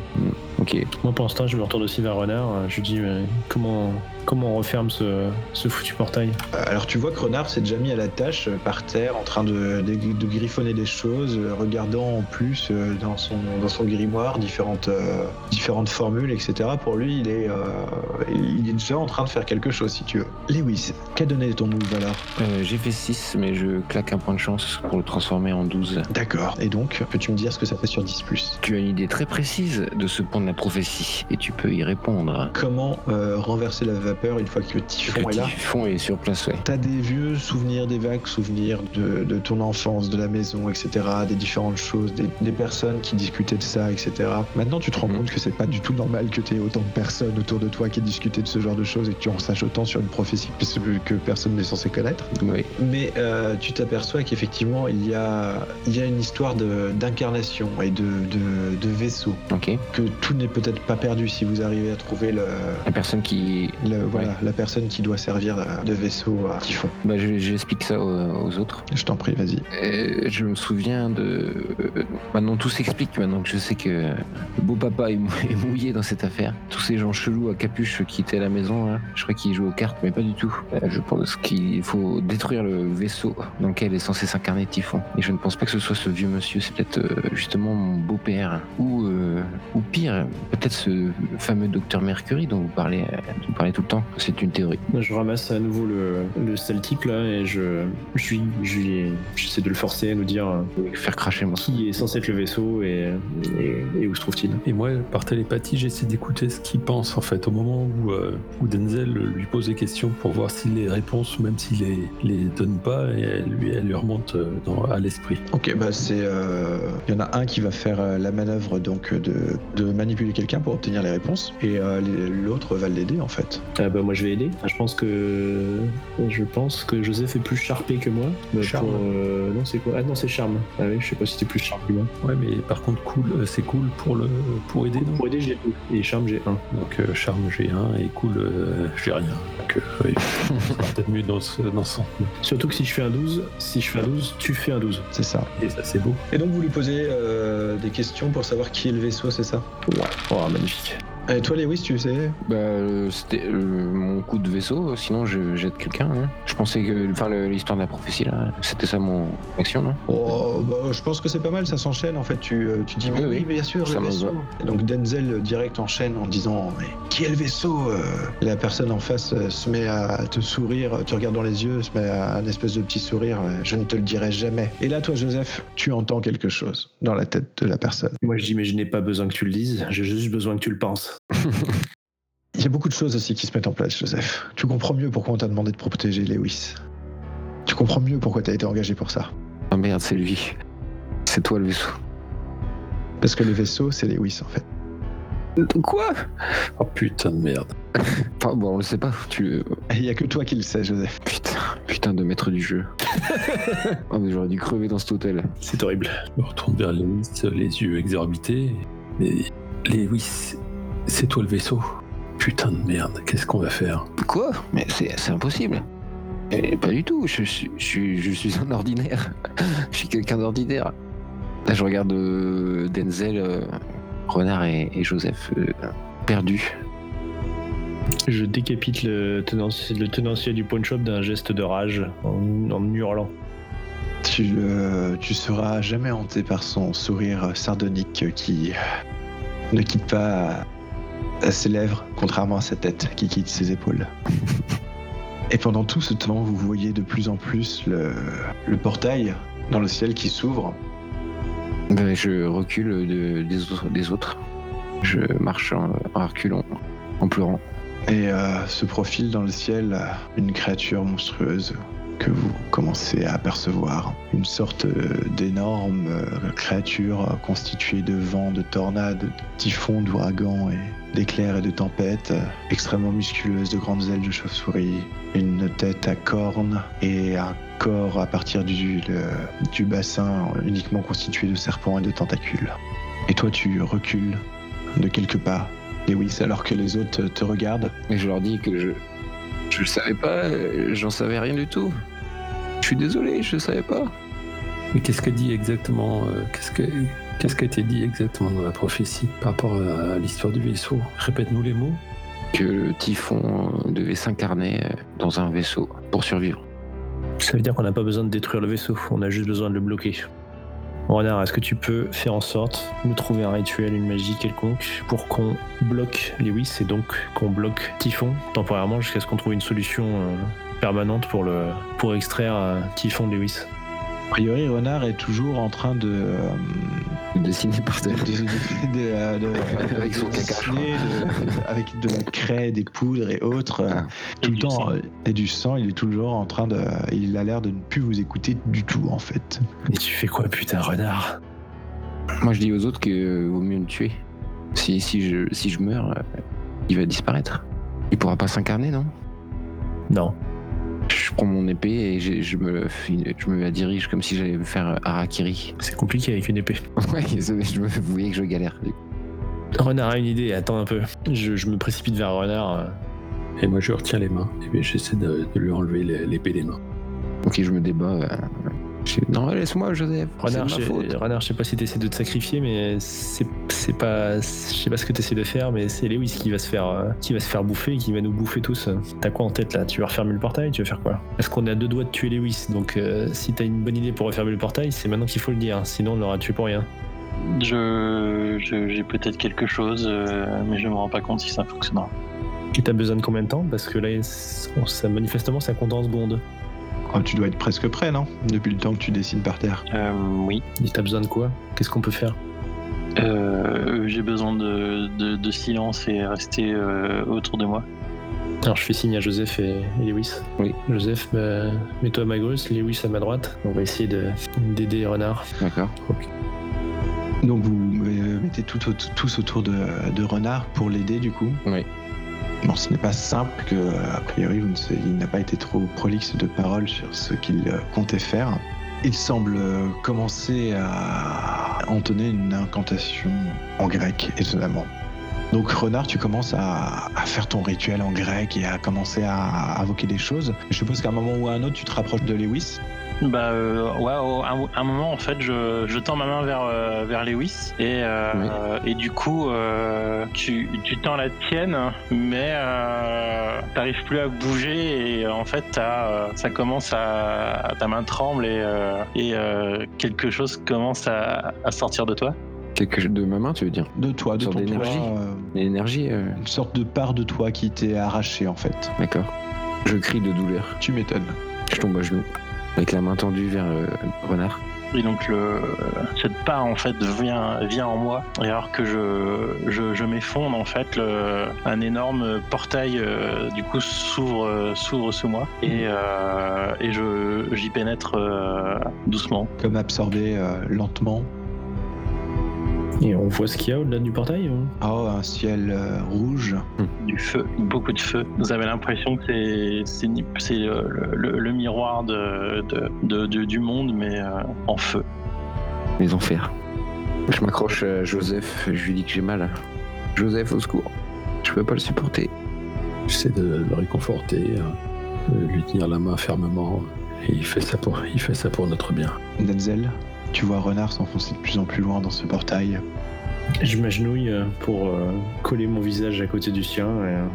Ok. Moi, pour l'instant, je me retourne aussi vers Renard. euh, Je lui dis, mais comment, comment on referme ce, ce foutu portail Euh, Alors tu vois que Renard s'est déjà mis à la tâche euh, par terre en train de, de- de griffonner des choses, euh, regardant en plus dans son, dans son grimoire différentes, euh, différentes formules, etc. Pour lui, il est, euh, il est déjà en train de faire quelque chose si tu veux. Lewis, qu'a donné ton move alors? Euh, J'ai fait 6, mais je claque un point de chance pour le transformer en 12. D'accord. Et donc, peux-tu me dire ce que ça fait sur 10 plus? Tu as une idée très précise de ce point de la prophétie et tu peux y répondre. Comment euh, renverser la vapeur une fois que Typhon Le est là typhon est sur place, ouais. T'as des vieux souvenirs, des vagues souvenirs de, de ton enfance, de la maison, etc., des différentes choses, des, des personnes qui discutaient de ça, etc. Maintenant, tu te rends Mhm. compte que c'est pas du tout normal que tu aies autant de personnes autour de toi qui discutaient de ce genre de choses et que tu en saches autant sur une prophétie que, que personne n'est censé connaître. Oui. Mais euh, tu t'aperçois qu'effectivement, il y a, il y a une histoire d'incarnation et de, de, de vaisseau, que tout n'est peut-être pas perdu si vous arrivez à trouver le, La personne qui. le- voilà, la personne qui doit servir de vaisseau à Typhon. Bah, je- j'explique ça aux, aux autres. Je t'en prie, vas-y. Euh, je me souviens de. euh, Maintenant tout s'explique, maintenant que je sais que le beau papa est mou- est mouillé dans cette affaire. Tous ces gens chelous à capuche qui étaient à la maison, là, je crois qu'ils jouent aux cartes, mais pas du tout. Euh, Je pense qu'il faut détruire le vaisseau dans lequel est censé s'incarner Typhon. Et je ne pense pas que ce soit ce vieux monsieur, c'est peut-être euh, justement mon beau-père. Ou, euh, ou pire, peut-être ce fameux docteur Mercury dont vous parlez, euh, dont vous parlez tout le temps. C'est une théorie. Je ramasse à nouveau le, le sale type là et je, je j'essaie de le forcer à nous dire euh, Faire cracher moi. qui est censé être le vaisseau et, et- et où se trouve-t-il. Et moi, par télépathie, j'essaie d'écouter ce qu'il pense en fait au moment où, euh, où Denzel lui pose des questions pour voir si les réponses, même s'il les, les donne pas, et elle lui, elle lui remonte euh, dans- à l'esprit. Ok, bah c'est. euh, Il y en a un qui va faire la manœuvre donc de, de manipuler quelqu'un pour obtenir les réponses, et euh, l'autre va l'aider en fait. Ah bah moi je vais aider. Je pense que je pense que Joseph est plus charpé que moi. Charme. pour, euh, non c'est quoi? Ah non c'est charme. Ah oui je sais pas si t'es plus charme que moi. Ouais, mais par contre, cool, euh, c'est cool pour le pour aider, non? Pour aider j'ai deux et charme j'ai un. Donc euh, charme j'ai un et cool euh, j'ai rien. Donc euh, oui, peut-être mieux dans ce dans ce sens. Surtout que si je fais un 12, si je fais un 12, tu fais un 12. C'est ça. Et ça c'est beau. Et donc vous lui posez euh, des questions pour savoir qui est le vaisseau, c'est ça? Oh magnifique. Et toi, Lewis, tu sais Bah, euh, c'était euh, mon coup de vaisseau, sinon je jette quelqu'un. hein. Je pensais que. Enfin, l'histoire de la prophétie, là, c'était ça mon action, non? Oh, bah, je pense que c'est pas mal, ça s'enchaîne en fait. Tu, euh, tu dis, Oui, oui, oui. bien sûr, Ça le me vaisseau. Et donc Denzel euh, direct enchaîne en disant, mais qui est le vaisseau euh? Et La personne en face euh, se met à te sourire, tu regardes dans les yeux, se met à un espèce de petit sourire, euh, je ne te le dirai jamais. Et là, toi, Joseph, tu entends quelque chose dans la tête de la personne. Moi, je dis, mais je n'ai pas besoin que tu le dises, j'ai juste besoin que tu le penses. Il y a beaucoup de choses aussi qui se mettent en place, Joseph. Tu comprends mieux pourquoi on t'a demandé de protéger Lewis. Tu comprends mieux pourquoi tu as été engagé pour ça. Ah merde, c'est lui. C'est toi le vaisseau. Parce que le vaisseau, c'est Lewis en fait. Quoi? Oh putain de merde. Enfin, bon, on le sait pas. Tu. Il y a que toi qui le sais, Joseph. Putain, putain de maître du jeu. Ah, mais j'aurais dû crever dans cet hôtel. C'est horrible. Je me retourne vers Lewis, les yeux exorbités. Mais Lewis, c'est toi le vaisseau. Putain de merde, qu'est-ce qu'on va faire? Quoi? Mais c'est impossible. Et pas du tout. Je, suis- je, suis- je suis un ordinaire. je suis quelqu'un d'ordinaire. Là, je regarde euh, Denzel, euh, Renard et, et Joseph euh, perdus. Je décapite le tenancier, le tenancier du pawn shop d'un geste de rage en, en hurlant. Tu, euh, tu seras jamais hanté par son sourire sardonique qui ne quitte pas ses lèvres, contrairement à sa tête qui quitte ses épaules. Et pendant tout ce temps, vous voyez de plus en plus le, le portail dans le ciel qui s'ouvre. Ben, je recule de- des, autres, des autres. Je marche en, en reculant, en pleurant. Et euh, se profile dans le ciel euh, une créature monstrueuse que vous commencez à apercevoir. Une sorte euh, d'énorme euh, créature euh, constituée de vents, de tornades, de typhons, d'ouragans et d'éclairs et de tempêtes, extrêmement musculeuse, de grandes ailes de chauve-souris, une tête à cornes et un corps à partir du, le- du bassin uniquement constitué de serpents et de tentacules. Et toi, tu recules de quelques pas Lewis, alors que les autres te regardent. Et je leur dis que je. Je le savais pas, j'en savais rien du tout. Je suis désolé, je savais pas. Mais qu'est-ce qu'a dit exactement euh, Qu'est-ce que qu'est-ce qui a été dit exactement dans la prophétie par rapport à l'histoire du vaisseau? Répète-nous les mots. Que le typhon devait s'incarner euh, dans un vaisseau pour survivre. Ça veut dire qu'on n'a pas besoin de détruire le vaisseau, on a juste besoin de le bloquer. Renard, est-ce que tu peux faire en sorte de trouver un rituel, une magie quelconque pour qu'on bloque Lewis et donc qu'on bloque Typhon temporairement jusqu'à ce qu'on trouve une solution euh, permanente pour, le, pour extraire euh, Typhon de Lewis A priori, Renard est toujours en train de. euh, Dessiné par de- terre. de- de- de- Avec son de caca, dessiner, avec de la craie, des poudres et autres. Ah. tout Et le du temps. sang. euh, Et du sang, il est toujours en train de. Il a l'air de ne plus vous écouter du tout, en fait. Et tu fais quoi, putain, Renard? Moi, je dis aux autres que euh, vaut mieux le tuer. Si, si, je, si je meurs, il va disparaître. Il pourra pas s'incarner, non? Non. Je prends mon épée et je, je me, je me la dirige comme si j'allais me faire harakiri. C'est compliqué avec une épée. Ouais, je vous voyez que je galère. Renard a une idée, attends un peu. Je, je me précipite vers Renard. euh, Et moi je retiens les mains. Et j'essaie de, de lui enlever l'épée des mains. Ok, je me débat. euh, je- Non, laisse-moi, Joseph. Renard, je, ma faute. Renard, je sais pas si t'essaies de te sacrifier, mais c'est pas, je sais pas ce que t'essaies de faire, mais c'est Lewis qui va se faire, euh, qui va se faire bouffer, et qui va nous bouffer tous. T'as quoi en tête là? Tu vas refermer le portail? Tu vas faire quoi? Est-ce qu'on est à deux doigts de tuer Lewis Donc, euh, si t'as une bonne idée pour refermer le portail, c'est maintenant qu'il faut le dire. Sinon, on l'aura tué pour rien. Je, j'ai peut-être quelque chose, euh, mais je me rends pas compte si ça fonctionnera. Et t'as besoin de combien de temps? Parce que là, ça, ça- manifestement, ça compte en secondes. Oh, tu dois être presque prêt, non? Depuis le temps que tu dessines par terre. Euh, oui. Et t'as besoin de quoi? Qu'est-ce qu'on peut faire? Euh, j'ai besoin de, de- de silence et rester euh, autour de moi. Alors, je fais signe à Joseph et, et Lewis. Oui. Joseph, bah, mets-toi à ma gauche, Lewis à ma droite. On va essayer de- d'aider Renard. D'accord. Donc vous mettez tout, tous autour de, de Renard pour l'aider du coup? Oui. Ce n'est pas simple que, a priori, il n'a pas été trop prolixe de paroles sur ce qu'il euh, comptait faire. Il semble euh, commencer à entonner une incantation en grec, étonnamment. Donc Renard, tu commences à, faire ton rituel en grec et à commencer à invoquer des choses. Je suppose qu'à un moment ou à un autre, tu te rapproches de Lewis. Bah euh, ouais, au- à un, un moment en fait, je, je tends ma main vers euh, vers Lewis et euh, et du coup euh, tu tu tends la tienne, mais euh, t'arrives plus à bouger et en fait t'as, euh, ça commence à ta main tremble et euh, et euh, quelque chose commence à, à sortir de toi. Quelque chose de ma main, tu veux dire? De toi, de Une ton d'énergie. euh, L'énergie, euh, une sorte de part de toi qui t'est arrachée en fait. d'accord. Je crie de douleur. Tu m'étonnes. Je tombe à genoux, avec la main tendue vers euh, Renard. Et donc le, cette part en fait vient, vient en moi. Et alors que je, je, je m'effondre en fait, le- un énorme portail euh, du coup s'ouvre euh, s'ouvre sous moi et, euh, et je j'y pénètre euh, doucement. Comme absorbé euh, lentement. Et on voit ce qu'il y a au-delà du portail hein Oh, un ciel euh, rouge. Du feu, beaucoup de feu. Vous avez l'impression que c'est c'est le, le- le miroir de, de, de- de- du monde mais euh, en feu. Les enfers. Je m'accroche à Joseph, je lui dis que j'ai mal. Joseph, au secours. Je peux pas le supporter. J'essaie de le réconforter, euh, de lui tenir la main fermement. Et il fait ça pour, il fait ça pour notre bien. Denzel, tu vois Renard s'enfoncer de plus en plus loin dans ce portail. Je m'agenouille euh, pour euh, coller mon visage à côté du sien et euh,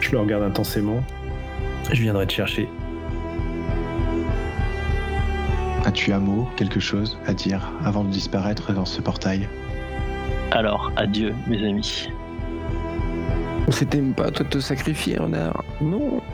je le regarde intensément. Je viendrai te chercher. As-tu un mot, quelque chose à dire avant de disparaître dans ce portail? Alors adieu mes amis. C'était même pas à toi de te sacrifier, Renard.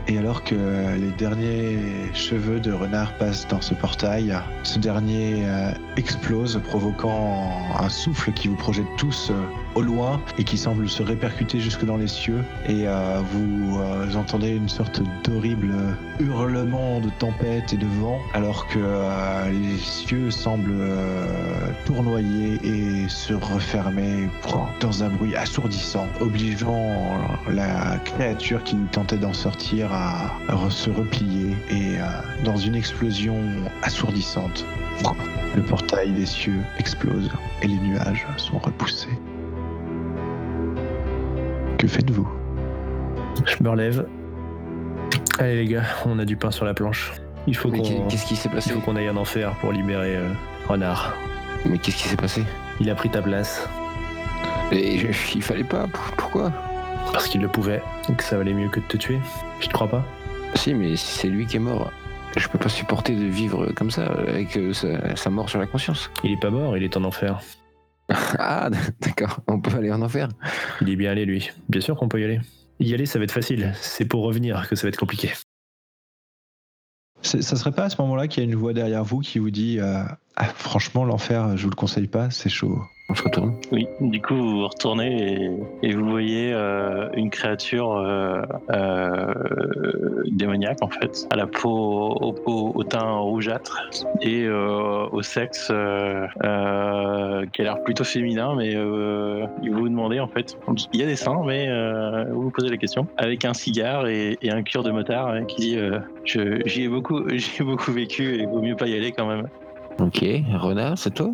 Et alors que les derniers cheveux de renard passent dans ce portail, ce dernier euh, explose, provoquant un souffle qui vous projette tous euh, au loin et qui semble se répercuter jusque dans les cieux. Et euh, vous entendez une sorte d'horrible hurlement de tempête et de vent, alors que les cieux semblent tournoyer et se refermer dans un bruit assourdissant, obligeant la créature qui tentait d'en sortir à se replier et euh, dans une explosion assourdissante, le portail des cieux explose et les nuages sont repoussés. Que faites-vous? Je me relève. Allez les gars, on a du pain sur la planche. Il faut qu'on qu'est-ce qui s'est il passé faut qu'on aille en enfer pour libérer euh, Renard. Mais qu'est-ce qui s'est passé? Il a pris ta place Et je- il fallait pas. Pourquoi? Parce qu'il le pouvait et que ça valait mieux que de te tuer. Tu te crois pas Si, mais si c'est lui qui est mort, je peux pas supporter de vivre comme ça, avec euh, sa, sa mort sur la conscience. Il est pas mort, il est en enfer. Ah, d'accord, on peut aller en enfer. Il est bien allé lui. Bien sûr qu'on peut y aller. Y aller, ça va être facile. C'est pour revenir que ça va être compliqué. Ça serait pas à ce moment-là qu'il y a une voix derrière vous qui vous dit euh, Ah, Franchement, l'enfer, je vous le conseille pas, c'est chaud. On se retourne. Oui, du coup vous vous retournez et, et vous voyez euh, une créature euh, euh, démoniaque en fait, à la peau au, au- au teint rougeâtre et au sexe qui a l'air plutôt féminin, mais il vous demandez en fait, il y a des seins, mais vous vous posez la question, avec un cigare et, et un cuir de motard hein, qui dit j'y ai beaucoup, ai beaucoup vécu et il vaut mieux pas y aller quand même. Ok, Renard, c'est toi?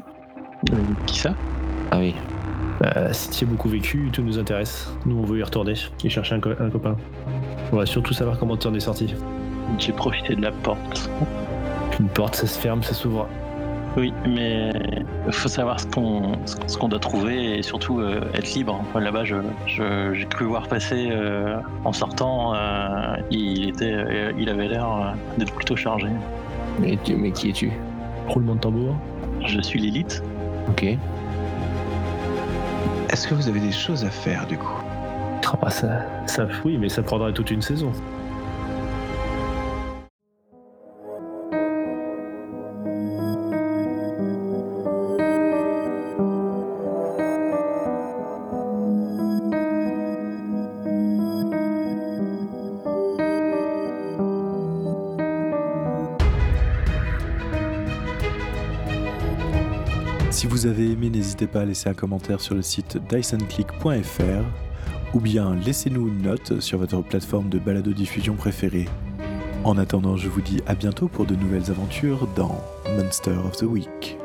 Qui ça? Ah oui. Bah, si tu as beaucoup vécu, tout nous intéresse. Nous, on veut y retourner et chercher un, co- un copain. On va surtout savoir comment tu en es sorti. J'ai profité de la porte. Une porte, ça se ferme, ça s'ouvre. Oui, mais il faut savoir ce qu'on ce qu'on doit trouver et surtout euh, être libre. Là-bas, je je- j'ai cru voir passer euh, en sortant, euh, il était, il avait l'air d'être plutôt chargé. Mais, tu- mais qui es-tu? Roulement de tambour. Je suis l'élite. Ok. Est-ce que vous avez des choses à faire du coup? Ah, bah, ça, ça, oui, mais ça prendrait toute une saison. N'hésitez pas à laisser un commentaire sur le site dysonclick.fr ou bien laissez-nous une note sur votre plateforme de balado-diffusion préférée. En attendant, je vous dis à bientôt pour de nouvelles aventures dans Monster of the Week.